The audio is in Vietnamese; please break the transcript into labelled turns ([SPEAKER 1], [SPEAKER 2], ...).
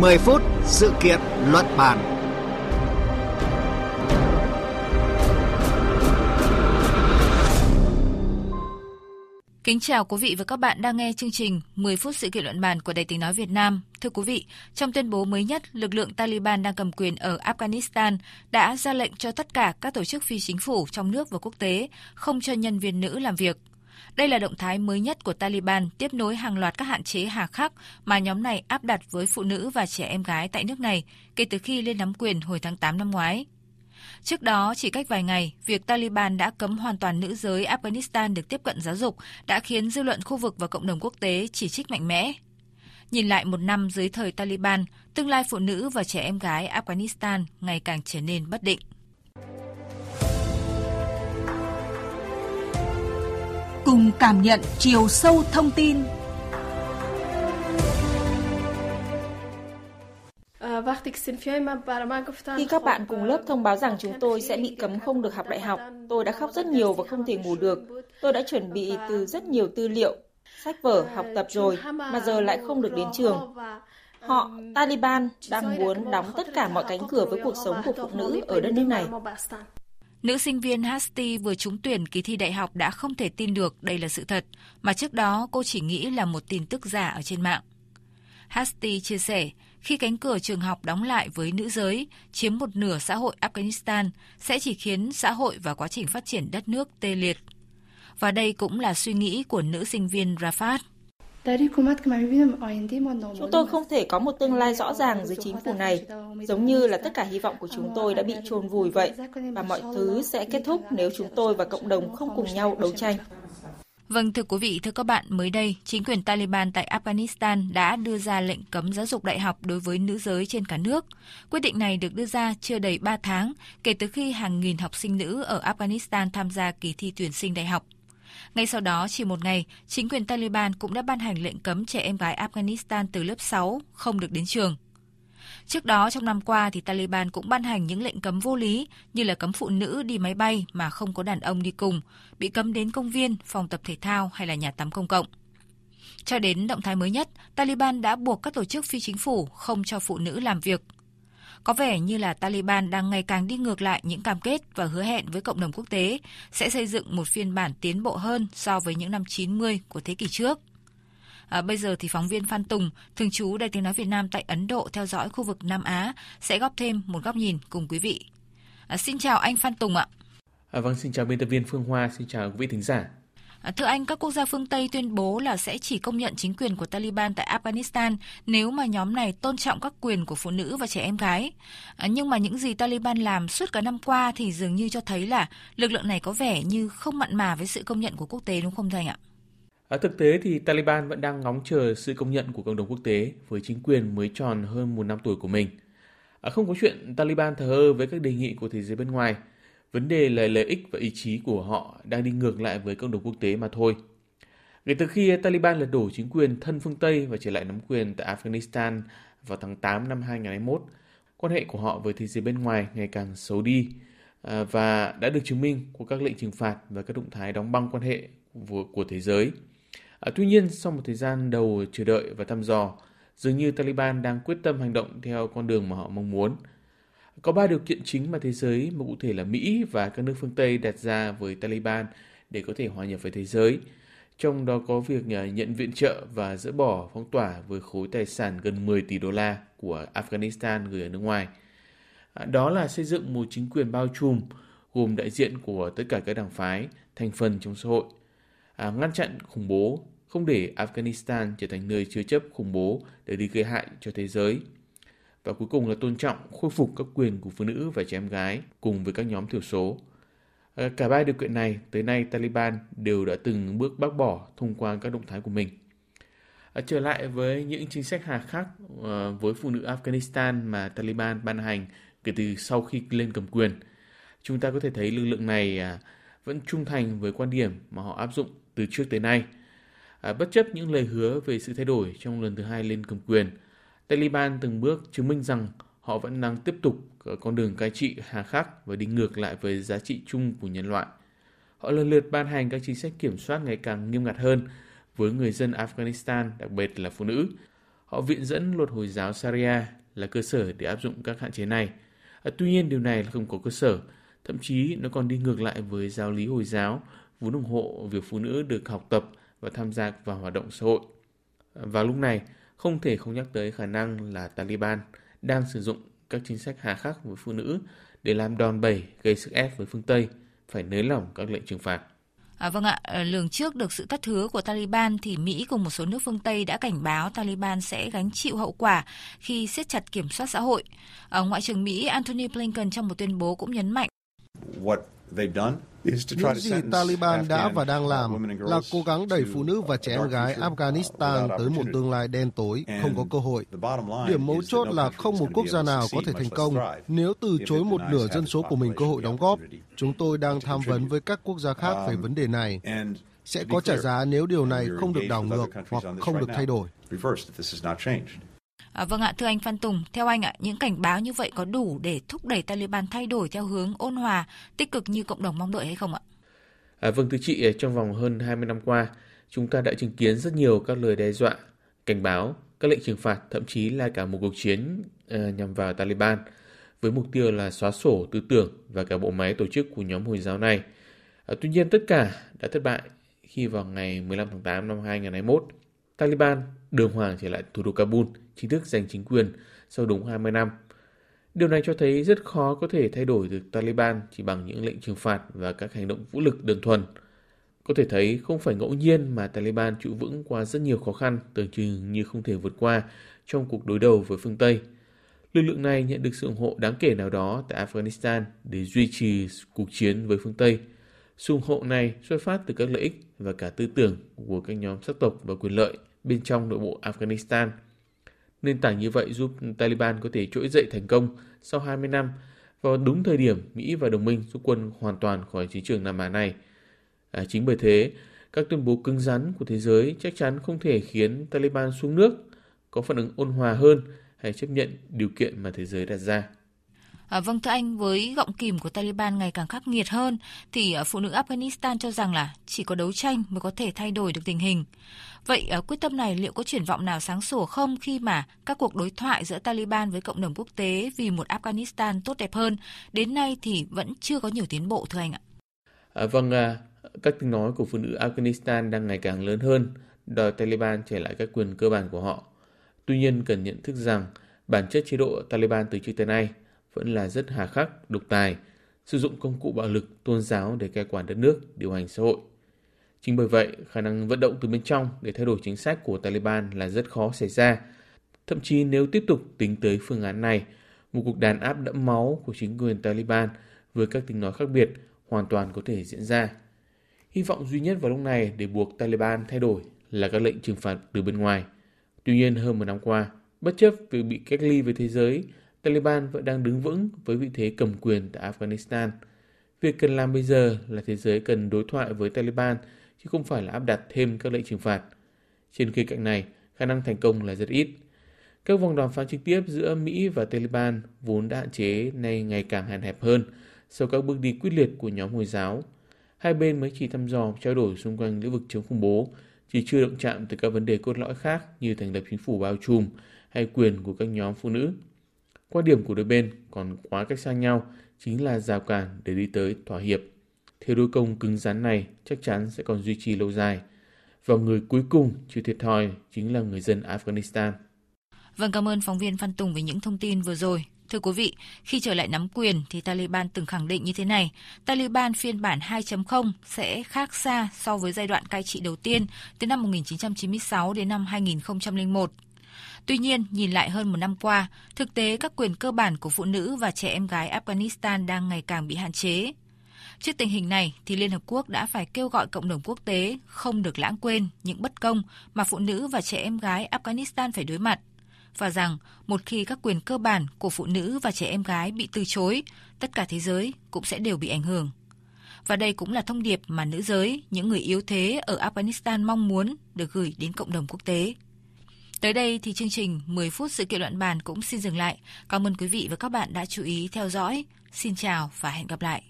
[SPEAKER 1] 10 phút sự kiện luận bàn.
[SPEAKER 2] Kính chào quý vị và các bạn đang nghe chương trình 10 phút sự kiện luận bàn của Đài Tiếng Nói Việt Nam. Thưa quý vị, trong tuyên bố mới nhất, lực lượng Taliban đang cầm quyền ở Afghanistan đã ra lệnh cho tất cả các tổ chức phi chính phủ trong nước và quốc tế không cho nhân viên nữ làm việc. Đây là động thái mới nhất của Taliban tiếp nối hàng loạt các hạn chế hà khắc mà nhóm này áp đặt với phụ nữ và trẻ em gái tại nước này kể từ khi lên nắm quyền hồi tháng 8 năm ngoái. Trước đó, chỉ cách vài ngày, việc Taliban đã cấm hoàn toàn nữ giới Afghanistan được tiếp cận giáo dục đã khiến dư luận khu vực và cộng đồng quốc tế chỉ trích mạnh mẽ. Nhìn lại một năm dưới thời Taliban, tương lai phụ nữ và trẻ em gái Afghanistan ngày càng trở nên bất định.
[SPEAKER 3] Cùng cảm nhận chiều sâu thông tin
[SPEAKER 4] Khi các bạn cùng lớp thông báo rằng chúng tôi sẽ bị cấm không được học đại học, tôi đã khóc rất nhiều và không thể ngủ được. Tôi đã chuẩn bị từ rất nhiều tư liệu, sách vở, học tập rồi, mà giờ lại không được đến trường. Họ, Taliban, đang muốn đóng tất cả mọi cánh cửa với cuộc sống của phụ nữ ở đất nước này.
[SPEAKER 2] Nữ sinh viên Hasti vừa trúng tuyển kỳ thi đại học đã không thể tin được đây là sự thật, mà trước đó cô chỉ nghĩ là một tin tức giả ở trên mạng. Hasti chia sẻ, khi cánh cửa trường học đóng lại với nữ giới, chiếm một nửa xã hội Afghanistan sẽ chỉ khiến xã hội và quá trình phát triển đất nước tê liệt. Và đây cũng là suy nghĩ của nữ sinh viên Rafat.
[SPEAKER 4] Chúng tôi không thể có một tương lai rõ ràng dưới chính phủ này, giống như là tất cả hy vọng của chúng tôi đã bị chôn vùi vậy, và mọi thứ sẽ kết thúc nếu chúng tôi và cộng đồng không cùng nhau đấu tranh.
[SPEAKER 2] Vâng, thưa quý vị, thưa các bạn, mới đây, chính quyền Taliban tại Afghanistan đã đưa ra lệnh cấm giáo dục đại học đối với nữ giới trên cả nước. Quyết định này được đưa ra chưa đầy 3 tháng kể từ khi hàng nghìn học sinh nữ ở Afghanistan tham gia kỳ thi tuyển sinh đại học. Ngay sau đó, chỉ một ngày, chính quyền Taliban cũng đã ban hành lệnh cấm trẻ em gái Afghanistan từ lớp 6 không được đến trường. Trước đó trong năm qua thì Taliban cũng ban hành những lệnh cấm vô lý như là cấm phụ nữ đi máy bay mà không có đàn ông đi cùng, bị cấm đến công viên, phòng tập thể thao hay là nhà tắm công cộng. Cho đến động thái mới nhất, Taliban đã buộc các tổ chức phi chính phủ không cho phụ nữ làm việc. Có vẻ như là Taliban đang ngày càng đi ngược lại những cam kết và hứa hẹn với cộng đồng quốc tế sẽ xây dựng một phiên bản tiến bộ hơn so với những năm 90 của thế kỷ trước. À, bây giờ thì phóng viên Phan Tùng, thường trú Đài Tiếng Nói Việt Nam tại Ấn Độ theo dõi khu vực Nam Á sẽ góp thêm một góc nhìn cùng quý vị. À, xin chào anh Phan Tùng ạ.
[SPEAKER 5] À, vâng, xin chào biên tập viên Phương Hoa, xin chào quý vị thính giả.
[SPEAKER 2] À, thưa anh, các quốc gia phương Tây tuyên bố là sẽ chỉ công nhận chính quyền của Taliban tại Afghanistan nếu mà nhóm này tôn trọng các quyền của phụ nữ và trẻ em gái. À, nhưng mà những gì Taliban làm suốt cả năm qua thì dường như cho thấy là lực lượng này có vẻ như không mặn mà với sự công nhận của quốc tế đúng không thưa anh ạ?
[SPEAKER 5] Ở thực tế thì Taliban vẫn đang ngóng chờ sự công nhận của cộng đồng quốc tế với chính quyền mới tròn hơn một năm tuổi của mình. Không có chuyện Taliban thờ ơ với các đề nghị của thế giới bên ngoài. Vấn đề là lợi ích và ý chí của họ đang đi ngược lại với cộng đồng quốc tế mà thôi. Kể từ khi Taliban lật đổ chính quyền thân phương Tây và trở lại nắm quyền tại Afghanistan vào tháng 8 năm 2021, quan hệ của họ với thế giới bên ngoài ngày càng xấu đi à, và đã được chứng minh qua các lệnh trừng phạt và các động thái đóng băng quan hệ của, thế giới. À, tuy nhiên, sau một thời gian đầu chờ đợi và thăm dò, dường như Taliban đang quyết tâm hành động theo con đường mà họ mong muốn. Có ba điều kiện chính mà thế giới, mà cụ thể là Mỹ và các nước phương Tây đặt ra với Taliban để có thể hòa nhập với thế giới. Trong đó có việc à, nhận viện trợ và dỡ bỏ phong tỏa với khối tài sản gần 10 tỷ đô la của Afghanistan gửi ở nước ngoài. À, đó là xây dựng một chính quyền bao trùm gồm đại diện của tất cả các đảng phái, thành phần trong xã hội – à, ngăn chặn khủng bố, không để Afghanistan trở thành nơi chứa chấp khủng bố để đi gây hại cho thế giới. Và cuối cùng là tôn trọng, khôi phục các quyền của phụ nữ và trẻ em gái cùng với các nhóm thiểu số. À, cả ba điều kiện này tới nay Taliban đều đã từng bước bác bỏ thông qua các động thái của mình. À, trở lại với những chính sách hà khắc à, với phụ nữ Afghanistan mà Taliban ban hành kể từ sau khi lên cầm quyền, chúng ta có thể thấy lực lượng này vẫn trung thành với quan điểm mà họ áp dụng từ trước tới nay. Bất chấp những lời hứa về sự thay đổi trong lần thứ hai lên cầm quyền, Taliban từng bước chứng minh rằng họ vẫn đang tiếp tục con đường cai trị hà khắc và đi ngược lại với giá trị chung của nhân loại. Họ lần lượt ban hành các chính sách kiểm soát ngày càng nghiêm ngặt hơn với người dân Afghanistan, đặc biệt là phụ nữ. Họ viện dẫn luật Hồi giáo Sharia là cơ sở để áp dụng các hạn chế này. À, tuy nhiên điều này là không có cơ sở, thậm chí nó còn đi ngược lại với giáo lý Hồi giáo, vốn ủng hộ việc phụ nữ được học tập và tham gia vào hoạt động xã hội. À, vào lúc này, không thể không nhắc tới khả năng là Taliban đang sử dụng các chính sách hà khắc với phụ nữ để làm đòn bẩy gây sức ép với phương Tây phải nới lỏng các lệnh trừng phạt.
[SPEAKER 2] À, vâng ạ, lường trước được sự thất hứa của Taliban thì Mỹ cùng một số nước phương Tây đã cảnh báo Taliban sẽ gánh chịu hậu quả khi siết chặt kiểm soát xã hội. À, Ngoại trưởng Mỹ Antony Blinken trong một tuyên bố cũng nhấn mạnh.
[SPEAKER 6] What they've done những gì Taliban đã và đang làm là cố gắng đẩy phụ nữ và trẻ em gái Afghanistan tới một tương lai đen tối, không có cơ hội. Điểm mấu chốt là không một quốc gia nào có thể thành công nếu từ chối một nửa dân số của mình cơ hội đóng góp. Chúng tôi đang tham vấn với các quốc gia khác về vấn đề này. Sẽ có trả giá nếu điều này không được đảo ngược hoặc không được thay đổi.
[SPEAKER 2] À, vâng ạ, thưa anh Phan Tùng, theo anh ạ, những cảnh báo như vậy có đủ để thúc đẩy Taliban thay đổi theo hướng ôn hòa, tích cực như cộng đồng mong đợi hay không ạ?
[SPEAKER 5] À, vâng thưa chị, à, trong vòng hơn 20 năm qua, chúng ta đã chứng kiến rất nhiều các lời đe dọa, cảnh báo, các lệnh trừng phạt, thậm chí là cả một cuộc chiến à, nhằm vào Taliban với mục tiêu là xóa sổ tư tưởng và cả bộ máy tổ chức của nhóm Hồi giáo này. À, tuy nhiên tất cả đã thất bại khi vào ngày 15 tháng 8 năm 2021, Taliban đường hoàng trở lại thủ đô Kabul, chính thức giành chính quyền sau đúng 20 năm. Điều này cho thấy rất khó có thể thay đổi được Taliban chỉ bằng những lệnh trừng phạt và các hành động vũ lực đơn thuần. Có thể thấy không phải ngẫu nhiên mà Taliban trụ vững qua rất nhiều khó khăn, tưởng chừng như không thể vượt qua trong cuộc đối đầu với phương Tây. Lực lượng này nhận được sự ủng hộ đáng kể nào đó tại Afghanistan để duy trì cuộc chiến với phương Tây. Sự ủng hộ này xuất phát từ các lợi ích và cả tư tưởng của các nhóm sắc tộc và quyền lợi bên trong nội bộ Afghanistan – Nền tảng như vậy giúp Taliban có thể trỗi dậy thành công sau 20 năm vào đúng thời điểm Mỹ và đồng minh rút quân hoàn toàn khỏi chiến trường Nam Á này. À, chính bởi thế, các tuyên bố cứng rắn của thế giới chắc chắn không thể khiến Taliban xuống nước, có phản ứng ôn hòa hơn hay chấp nhận điều kiện mà thế giới đặt ra.
[SPEAKER 2] À, vâng thưa anh, với gọng kìm của Taliban ngày càng khắc nghiệt hơn, thì à, phụ nữ Afghanistan cho rằng là chỉ có đấu tranh mới có thể thay đổi được tình hình. Vậy à, quyết tâm này liệu có triển vọng nào sáng sủa không khi mà các cuộc đối thoại giữa Taliban với cộng đồng quốc tế vì một Afghanistan tốt đẹp hơn đến nay thì vẫn chưa có nhiều tiến bộ thưa anh ạ?
[SPEAKER 5] À, vâng, à, các tiếng nói của phụ nữ Afghanistan đang ngày càng lớn hơn, đòi Taliban trở lại các quyền cơ bản của họ. Tuy nhiên cần nhận thức rằng bản chất chế độ Taliban từ trước tới nay – vẫn là rất hà khắc, độc tài, sử dụng công cụ bạo lực, tôn giáo để cai quản đất nước, điều hành xã hội. Chính bởi vậy, khả năng vận động từ bên trong để thay đổi chính sách của Taliban là rất khó xảy ra. Thậm chí nếu tiếp tục tính tới phương án này, một cuộc đàn áp đẫm máu của chính quyền Taliban với các tiếng nói khác biệt hoàn toàn có thể diễn ra. Hy vọng duy nhất vào lúc này để buộc Taliban thay đổi là các lệnh trừng phạt từ bên ngoài. Tuy nhiên hơn một năm qua, bất chấp việc bị cách ly với thế giới, Taliban vẫn đang đứng vững với vị thế cầm quyền tại Afghanistan. Việc cần làm bây giờ là thế giới cần đối thoại với Taliban chứ không phải là áp đặt thêm các lệnh trừng phạt. Trên khía cạnh này, khả năng thành công là rất ít. Các vòng đàm phán trực tiếp giữa Mỹ và Taliban vốn đã hạn chế nay ngày càng hạn hẹp hơn sau các bước đi quyết liệt của nhóm Hồi giáo. Hai bên mới chỉ thăm dò trao đổi xung quanh lĩnh vực chống khủng bố, chỉ chưa động chạm tới các vấn đề cốt lõi khác như thành lập chính phủ bao trùm hay quyền của các nhóm phụ nữ. Quan điểm của đôi bên còn quá cách xa nhau chính là rào cản để đi tới thỏa hiệp. Thế đối công cứng rắn này chắc chắn sẽ còn duy trì lâu dài. Và người cuối cùng chịu thiệt thòi chính là người dân Afghanistan.
[SPEAKER 2] Vâng, cảm ơn phóng viên Phan Tùng với những thông tin vừa rồi. Thưa quý vị, khi trở lại nắm quyền thì Taliban từng khẳng định như thế này, Taliban phiên bản 2.0 sẽ khác xa so với giai đoạn cai trị đầu tiên từ năm 1996 đến năm 2001 Tuy nhiên, nhìn lại hơn một năm qua, thực tế các quyền cơ bản của phụ nữ và trẻ em gái Afghanistan đang ngày càng bị hạn chế. Trước tình hình này, thì Liên Hợp Quốc đã phải kêu gọi cộng đồng quốc tế không được lãng quên những bất công mà phụ nữ và trẻ em gái Afghanistan phải đối mặt và rằng một khi các quyền cơ bản của phụ nữ và trẻ em gái bị từ chối, tất cả thế giới cũng sẽ đều bị ảnh hưởng. Và đây cũng là thông điệp mà nữ giới, những người yếu thế ở Afghanistan mong muốn được gửi đến cộng đồng quốc tế. Tới đây thì chương trình 10 phút sự kiện luận bàn cũng xin dừng lại. Cảm ơn quý vị và các bạn đã chú ý theo dõi. Xin chào và hẹn gặp lại.